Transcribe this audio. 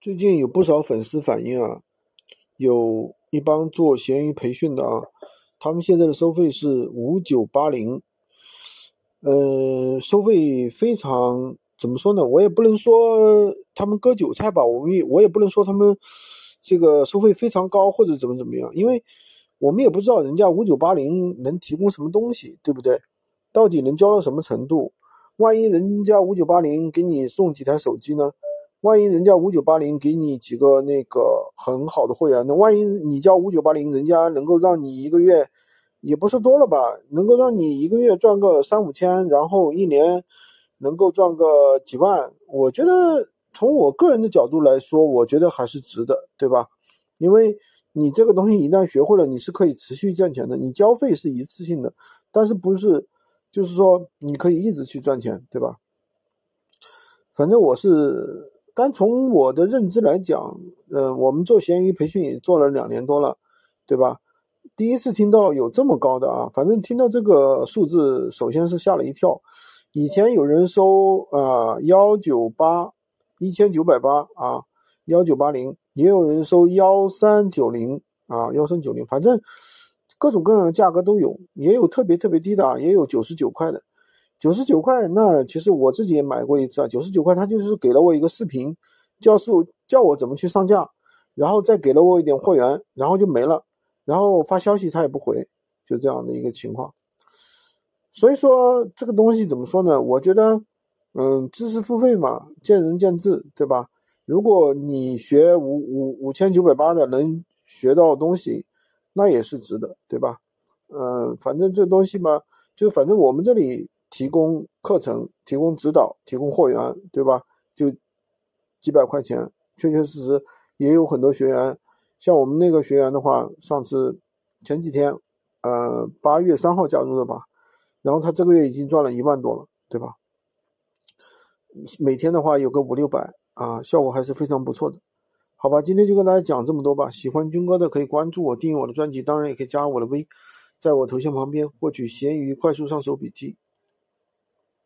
最近有不少粉丝反映啊，有一帮做闲鱼培训的啊，他们现在的收费是五九八零，呃，收费非常怎么说呢？我也不能说他们割韭菜吧，我们也我也不能说他们这个收费非常高或者怎么怎么样，因为我们也不知道人家五九八零能提供什么东西，对不对？到底能教到什么程度？万一人家五九八零给你送几台手机呢？万一人家五九八零给你几个那个很好的会员，那万一你交五九八零，人家能够让你一个月，也不是多了吧，能够让你一个月赚个三五千，然后一年能够赚个几万，我觉得从我个人的角度来说，我觉得还是值的，对吧？因为你这个东西一旦学会了，你是可以持续赚钱的。你交费是一次性的，但是不是，就是说你可以一直去赚钱，对吧？反正我是。单从我的认知来讲，嗯，我们做闲鱼培训也做了两年多了，对吧？第一次听到有这么高的啊，反正听到这个数字，首先是吓了一跳。以前有人收啊幺九八一千九百八啊幺九八零，也有人收幺三九零啊幺三九零，反正各种各样的价格都有，也有特别特别低的，啊，也有九十九块的。九十九块，那其实我自己也买过一次啊。九十九块，他就是给了我一个视频，教授教我怎么去上架，然后再给了我一点货源，然后就没了。然后发消息他也不回，就这样的一个情况。所以说这个东西怎么说呢？我觉得，嗯，知识付费嘛，见仁见智，对吧？如果你学五五五千九百八的能学到东西，那也是值得，对吧？嗯，反正这东西嘛，就反正我们这里。提供课程，提供指导，提供货源，对吧？就几百块钱，确确实实也有很多学员。像我们那个学员的话，上次前几天，呃，八月三号加入的吧，然后他这个月已经赚了一万多了，对吧？每天的话有个五六百啊，效果还是非常不错的。好吧，今天就跟大家讲这么多吧。喜欢军哥的可以关注我，订阅我的专辑，当然也可以加我的微，在我头像旁边获取闲鱼快速上手笔记。